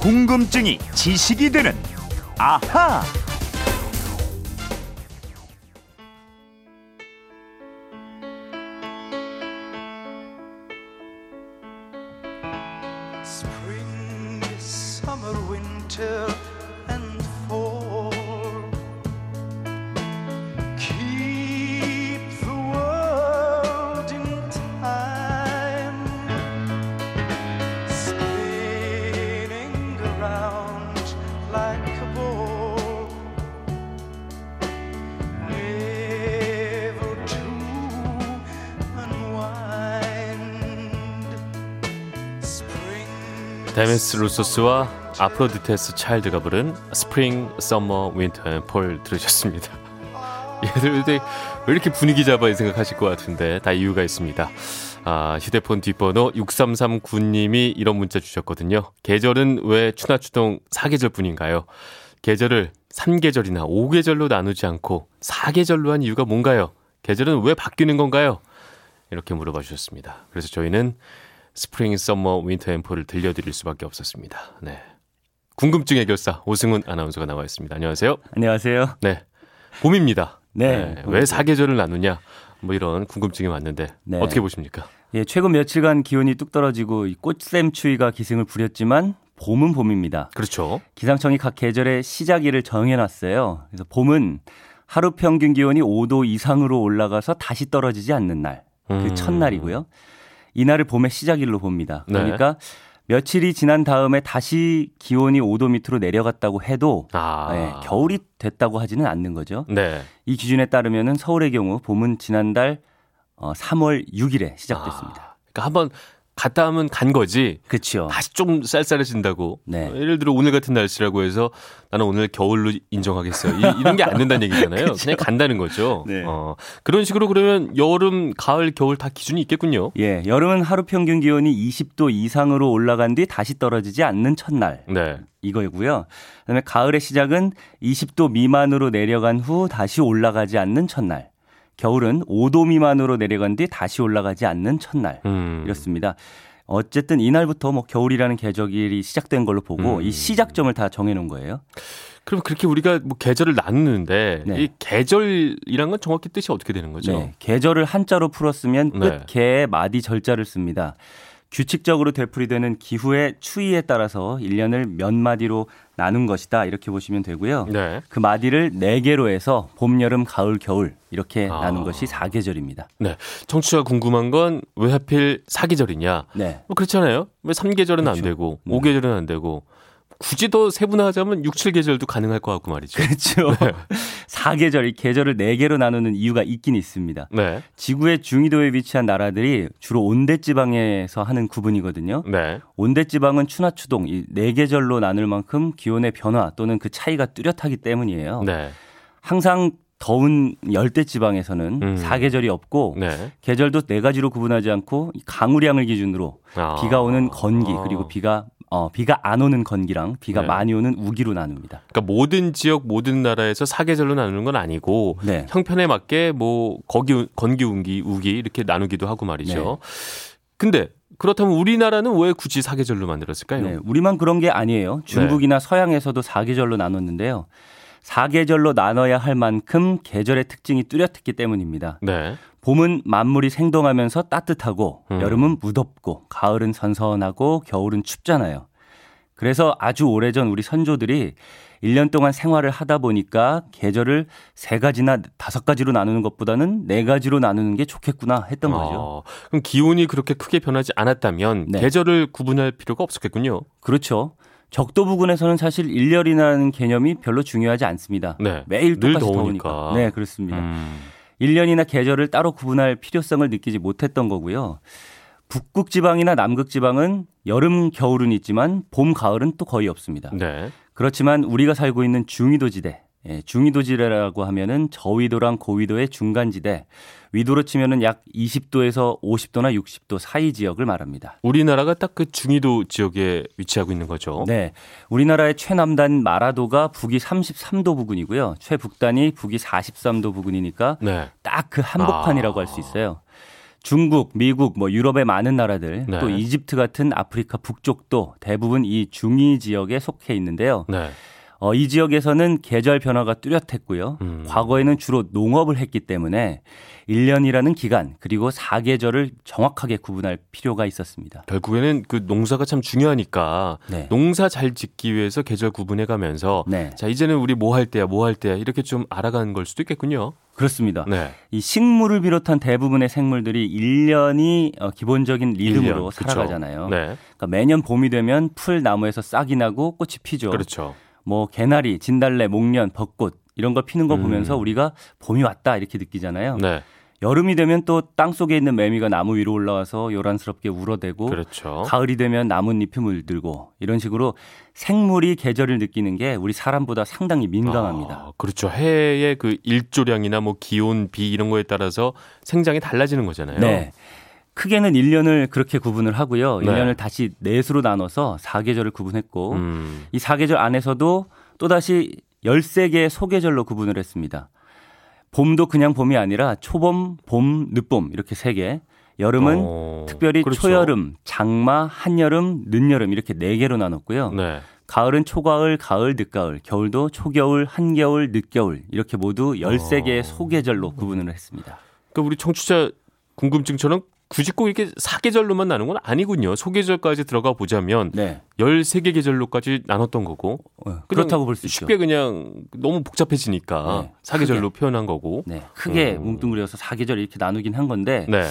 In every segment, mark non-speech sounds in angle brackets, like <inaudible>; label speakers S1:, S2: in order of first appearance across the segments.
S1: 궁금증이 지식이 되는 아하.
S2: Spring, summer, winter,
S3: 데미스 루소스와 Aphrodite's Child가 부른 Spring, Summer, Winter and Fall 들으셨습니다. 얘들 왜 이렇게 분위기 잡아 생각하실 것 같은데 다 이유가 있습니다. 아, 휴대폰 뒷번호 6339님이 이런 문자 주셨거든요. 계절은 왜 춘하추동 사계절뿐인가요? 계절을 3계절이나 5계절로 나누지 않고 4계절로 한 이유가 뭔가요? 계절은 왜 바뀌는 건가요? 이렇게 물어봐 주셨습니다. 그래서 저희는 Spring, Summer, Winter and Fall을 들려드릴 수밖에 없었습니다. 네. 궁금증 해결사 오승훈 아나운서가 나와 있습니다. 안녕하세요.
S4: 안녕하세요.
S3: 네. 봄입니다.
S4: 네.
S3: 왜 사계절을 나누냐? 뭐 이런 궁금증이 왔는데
S4: 네.
S3: 어떻게 보십니까?
S4: 예, 최근 며칠간 기온이 뚝 떨어지고 이 꽃샘 추위가 기승을 부렸지만 봄은 봄입니다.
S3: 그렇죠.
S4: 기상청이 각 계절의 시작일을 정해놨어요. 그래서 봄은 하루 평균 기온이 5도 이상으로 올라가서 다시 떨어지지 않는 날, 그
S3: 음.
S4: 첫날이고요. 이날을 봄의 시작일로 봅니다.
S3: 네.
S4: 그러니까 며칠이 지난 다음에 다시 기온이 5도 밑으로 내려갔다고 해도
S3: 아.
S4: 예, 겨울이 됐다고 하지는 않는 거죠.
S3: 네.
S4: 이 기준에 따르면은 서울의 경우 봄은 지난달 어, 3월 6일에 시작됐습니다.
S3: 아, 그러니까 한번 갔다 하면 간 거지.
S4: 그렇죠.
S3: 다시 좀 쌀쌀해진다고.
S4: 네.
S3: 어, 예를 들어 오늘 같은 날씨라고 해서 나는 오늘 겨울로 인정하겠어요. 이, 런 게 안 된다는 얘기잖아요. <laughs> 그냥 간다는 거죠.
S4: 네.
S3: 어, 그런 식으로 그러면 여름, 가을, 겨울 다 기준이 있겠군요.
S4: 예, 여름은 하루 평균 기온이 20도 이상으로 올라간 뒤 다시 떨어지지 않는 첫날.
S3: 네.
S4: 이거고요. 그다음에 가을의 시작은 20도 미만으로 내려간 후 다시 올라가지 않는 첫날. 겨울은 5도 미만으로 내려간 뒤 다시 올라가지 않는 첫날.
S3: 음.
S4: 이렇습니다. 어쨌든 이날부터 뭐 겨울이라는 계절이 시작된 걸로 보고
S3: 음.
S4: 이 시작점을 다 정해 놓은 거예요.
S3: 그럼 그렇게 우리가 뭐 계절을 나누는데
S4: 네.
S3: 이 계절이란 건 정확히 뜻이 어떻게 되는 거죠?
S4: 네, 계절을 한자로 풀었으면
S3: 네.
S4: 끝 개의 마디 절자를 씁니다. 규칙적으로 되풀이되는 기후의 추이에 따라서 1년을 몇 마디로 나눈 것이다. 이렇게 보시면 되고요.
S3: 네.
S4: 그 마디를 네 개로 해서 봄, 여름, 가을, 겨울 이렇게
S3: 아.
S4: 나눈 것이 사계절입니다.
S3: 네. 청취자가 궁금한 건 왜 하필 사계절이냐?
S4: 네.
S3: 뭐 그렇잖아요. 왜 3계절은 안
S4: 그렇죠.
S3: 되고
S4: 네.
S3: 5계절은 안 되고 굳이 더 세분화하자면 6, 7계절도 가능할 것 같고 말이죠.
S4: 그렇죠. <laughs> 사계절, 이 계절을 네 개로 나누는 이유가 있긴 있습니다.
S3: 네.
S4: 지구의 중위도에 위치한 나라들이 주로 온대지방에서 하는 구분이거든요.
S3: 네.
S4: 온대지방은 추나 추동 이네 계절로 나눌 만큼 기온의 변화 또는 그 차이가 뚜렷하기 때문이에요.
S3: 네.
S4: 항상 더운 열대 지방에서는
S3: 음.
S4: 사계절이 없고
S3: 네.
S4: 계절도 네 가지로 구분하지 않고 이 강우량을 기준으로
S3: 아.
S4: 비가 오는 건기 그리고 비가 어 비가 안 오는 건기랑 비가
S3: 네.
S4: 많이 오는 우기로 나눕니다.
S3: 그러니까 모든 지역 모든 나라에서 사계절로 나누는 건 아니고
S4: 네.
S3: 형편에 맞게 뭐 거기 건기 운기 우기 이렇게 나누기도 하고 말이죠. 근데 그렇다면 우리나라는 왜 굳이 사계절로 만들었을까요?
S4: 네, 우리만 그런 게 아니에요. 중국이나 서양에서도 사계절로 나눴는데요. 사계절로 나눠야 할 만큼 계절의 특징이 뚜렷했기 때문입니다.
S3: 네.
S4: 봄은 만물이 생동하면서 따뜻하고
S3: 음.
S4: 여름은 무덥고 가을은 선선하고 겨울은 춥잖아요. 그래서 아주 오래전 우리 선조들이 1년 동안 생활을 하다 보니까 계절을 세 가지나 다섯 가지로 나누는 것보다는 네 가지로 나누는 게 좋겠구나 했던 거죠.
S3: 어, 그럼 기온이 그렇게 크게 변하지 않았다면
S4: 네.
S3: 계절을 구분할 필요가 없었겠군요.
S4: 그렇죠. 적도 부근에서는 사실 일렬이라는 개념이 별로 중요하지 않습니다.
S3: 네.
S4: 매일
S3: 늘
S4: 똑같이
S3: 더우니까.
S4: 더우니까. 네, 그렇습니다.
S3: 음.
S4: 1년이나 계절을 따로 구분할 필요성을 느끼지 못했던 거고요. 북극 지방이나 남극 지방은 여름, 겨울은 있지만 봄, 가을은 또 거의 없습니다.
S3: 네.
S4: 그렇지만 우리가 살고 있는 중위도 지대, 예, 중위도 지대라고 하면은 저위도랑 고위도의 중간지대, 위도로 치면은 약 20도에서 50도나 60도 사이 지역을 말합니다.
S3: 우리나라가 딱 그 중위도 지역에 위치하고 있는 거죠.
S4: 네. 우리나라의 최남단 마라도가 북위 33도 부근이고요. 최북단이 북위 43도 부근이니까
S3: 네.
S4: 딱그 한복판이라고
S3: 아.
S4: 할수 있어요. 중국, 미국, 뭐 유럽의 많은 나라들,
S3: 네.
S4: 또 이집트 같은 아프리카 북쪽도 대부분 이 중위 지역에 속해 있는데요.
S3: 네.
S4: 어, 이 지역에서는 계절 변화가 뚜렷했고요.
S3: 음.
S4: 과거에는 주로 농업을 했기 때문에 1년이라는 기간 그리고 사계절을 정확하게 구분할 필요가 있었습니다.
S3: 결국에는 그 농사가 참 중요하니까
S4: 네.
S3: 농사 잘 짓기 위해서 계절 구분해 가면서
S4: 네.
S3: 자 이제는 우리 뭐 할 때야 뭐 할 때야 이렇게 좀 알아가는 걸 수도 있겠군요.
S4: 그렇습니다.
S3: 네.
S4: 이 식물을 비롯한 대부분의 생물들이 1년이 어, 기본적인 리듬으로
S3: 1년, 그쵸.
S4: 살아가잖아요.
S3: 네.
S4: 그러니까 매년 봄이 되면 풀 나무에서 싹이 나고 꽃이 피죠.
S3: 그렇죠.
S4: 뭐 개나리, 진달래, 목련, 벚꽃 이런 거 피는 거
S3: 음.
S4: 보면서 우리가 봄이 왔다 이렇게 느끼잖아요.
S3: 네.
S4: 여름이 되면 또 땅 속에 있는 매미가 나무 위로 올라와서 요란스럽게 울어대고
S3: 그렇죠.
S4: 가을이 되면 나뭇잎이 물들고 이런 식으로 생물이 계절을 느끼는 게 우리 사람보다 상당히 민감합니다.
S3: 아, 그렇죠. 해의 그 일조량이나 뭐 기온, 비 이런 거에 따라서 생장이 달라지는 거잖아요.
S4: 네. 크게는 1년을 그렇게 구분을 하고요.
S3: 네.
S4: 1년을 다시 넷으로 나눠서 사계절을 구분했고
S3: 음.
S4: 이 사계절 안에서도 또다시 13개의 소계절로 구분을 했습니다. 봄도 그냥 봄이 아니라 초봄, 봄, 늦봄 이렇게 세 개. 여름은
S3: 어,
S4: 특별히
S3: 그렇죠.
S4: 초여름, 장마, 한여름, 늦여름 이렇게 네 개로 나눴고요.
S3: 네.
S4: 가을은 초가을, 가을, 늦가을, 겨울도 초겨울, 한겨울, 늦겨울 이렇게 모두 13개의
S3: 어.
S4: 소계절로 구분을 했습니다.
S3: 그러니까 우리 청취자 궁금증처럼 굳이 꼭 이렇게 사계절로만 나눈 건 아니군요. 소계절까지 들어가 보자면
S4: 네.
S3: 13개 계절로까지 나눴던 거고.
S4: 어, 그렇다고 볼 수 있죠.
S3: 쉽게 그냥 너무 복잡해지니까
S4: 네,
S3: 사계절로 표현한 거고.
S4: 네. 크게
S3: 음.
S4: 뭉뚱그려서 사계절 이렇게 나누긴 한 건데
S3: 네.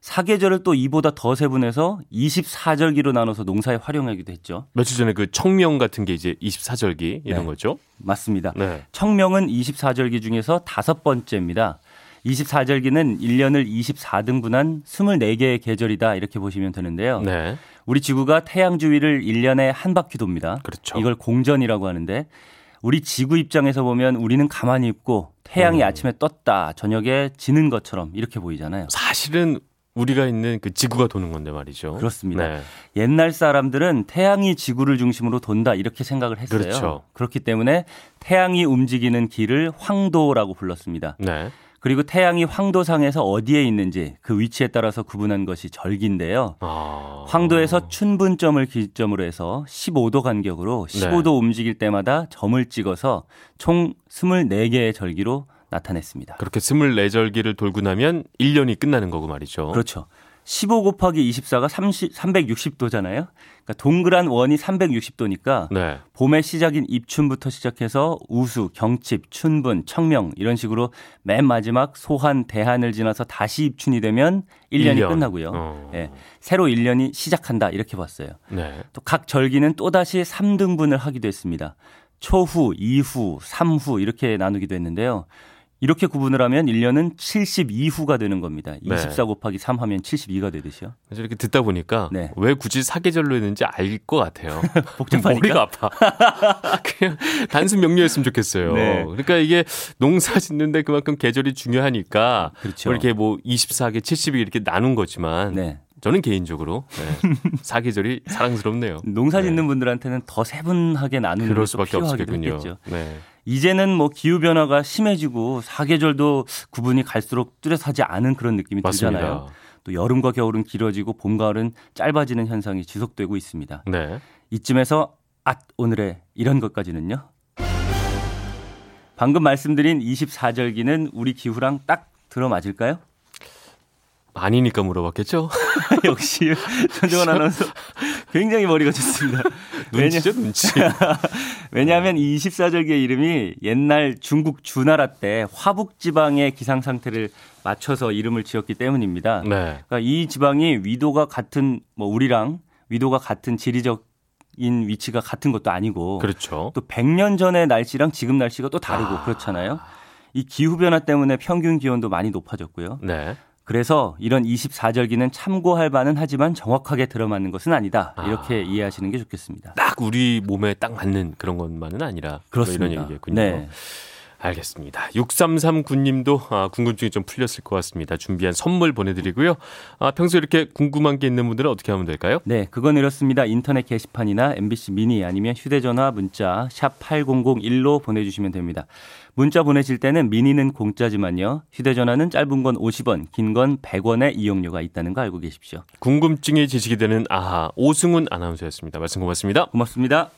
S4: 사계절을 또 이보다 더 세분해서 24절기로 나눠서 농사에 활용하기도 했죠.
S3: 며칠 전에 그 청명 같은 게 이제 24절기 이런
S4: 네.
S3: 거죠.
S4: 맞습니다.
S3: 네.
S4: 청명은 24절기 중에서 다섯 번째입니다. 24절기는 1년을 24등분한 24개의 계절이다 이렇게 보시면 되는데요.
S3: 네.
S4: 우리 지구가 태양 주위를 1년에 한 바퀴 돕니다.
S3: 그렇죠.
S4: 이걸 공전이라고 하는데 우리 지구 입장에서 보면 우리는 가만히 있고 태양이
S3: 음.
S4: 아침에 떴다 저녁에 지는 것처럼 이렇게 보이잖아요.
S3: 사실은 우리가 있는 그 지구가 도는 건데 말이죠.
S4: 그렇습니다.
S3: 네.
S4: 옛날 사람들은 태양이 지구를 중심으로 돈다 이렇게 생각을 했어요.
S3: 그렇죠.
S4: 그렇기 때문에 태양이 움직이는 길을 황도라고 불렀습니다.
S3: 네.
S4: 그리고 태양이 황도상에서 어디에 있는지 그 위치에 따라서 구분한 것이 절기인데요.
S3: 아.
S4: 황도에서 춘분점을 기점으로 해서 15도 간격으로
S3: 네.
S4: 15도 움직일 때마다 점을 찍어서 총 24개의 절기로 나타냈습니다.
S3: 그렇게 24절기를 돌고 나면 1년이 끝나는 거고 말이죠.
S4: 그렇죠. 15 곱하기 24가 30, 360도잖아요. 그러니까 동그란 원이 360도니까
S3: 네.
S4: 봄의 시작인 입춘부터 시작해서 우수, 경칩, 춘분, 청명 이런 식으로 맨 마지막 소한, 대한을 지나서 다시 입춘이 되면 1년이
S3: 일 년.
S4: 끝나고요.
S3: 어.
S4: 예, 새로 1년이 시작한다 이렇게 봤어요.
S3: 네.
S4: 또각 절기는 또다시 3등분을 하기도 했습니다. 초후, 이후, 삼후 이렇게 나누기도 했는데요. 이렇게 구분을 하면 1년은 72후가 되는 겁니다.
S3: 네.
S4: 24 곱하기 3 하면 72가 되듯이요.
S3: 그래서 이렇게 듣다 보니까
S4: 네.
S3: 왜 굳이 사계절로 했는지 알 것 같아요. <laughs>
S4: 복잡하니까?
S3: 머리가 아파. <laughs> 그냥 단순 명료했으면 좋겠어요.
S4: 네.
S3: 그러니까 이게 농사 짓는데 그만큼 계절이 중요하니까
S4: 그렇죠.
S3: 뭐 이렇게 뭐 24개, 70이 이렇게 나눈 거지만
S4: 네.
S3: 저는 개인적으로 네. 사계절이 사랑스럽네요.
S4: 농사 짓는
S3: 네.
S4: 분들한테는 더 세분하게 나누는
S3: 그럴 수밖에
S4: 필요하기도
S3: 없겠군요. 네.
S4: 이제는 뭐 기후 변화가 심해지고 사계절도 구분이 갈수록 뚜렷하지 않은 그런 느낌이
S3: 맞습니다.
S4: 들잖아요. 또 여름과 겨울은 길어지고 봄 가을은 짧아지는 현상이 지속되고 있습니다.
S3: 네.
S4: 이쯤에서 앗 오늘의 이런 것까지는요. 방금 말씀드린 24절기는 우리 기후랑 딱 들어맞을까요?
S3: 아니니까 물어봤겠죠? <laughs>
S4: 역시 전정원 아나운서 굉장히 머리가 좋습니다. <laughs>
S3: 눈치죠, 눈치. <laughs>
S4: 왜냐하면 이 24절기의 이름이 옛날 중국 주나라 때 화북 지방의 기상 상태를 맞춰서 이름을 지었기 때문입니다.
S3: 네.
S4: 그러니까 이 지방이 위도가 같은 뭐 우리랑 위도가 같은 지리적 인 위치가 같은 것도 아니고
S3: 그렇죠.
S4: 또 100년 전의 날씨랑 지금 날씨가 또 다르고
S3: 아.
S4: 그렇잖아요. 이 기후 변화 때문에 평균 기온도 많이 높아졌고요.
S3: 네.
S4: 그래서 이런 24절기는 참고할 바는 하지만 정확하게 들어맞는 것은 아니다. 이렇게
S3: 아.
S4: 이해하시는 게 좋겠습니다.
S3: 딱 우리 몸에 딱 맞는 그런 것만은 아니라 뭐
S4: 그렇습니다.
S3: 이런 얘기겠군요.
S4: 네.
S3: 알겠습니다. 6339님도 아, 궁금증이 좀 풀렸을 것 같습니다. 준비한 선물 보내드리고요. 아, 평소 이렇게 궁금한 게 있는 분들은 어떻게 하면 될까요?
S4: 네, 그건 이렇습니다. 인터넷 게시판이나 MBC 미니 아니면 휴대전화 문자 샵 8001로 보내주시면 됩니다. 문자 보내실 때는 미니는 공짜지만요. 휴대전화는 짧은 건 50원, 긴 건 100원의 이용료가 있다는 거 알고 계십시오.
S3: 궁금증이 지식이 되는 아하 오승훈 아나운서였습니다. 말씀 고맙습니다.
S4: 고맙습니다.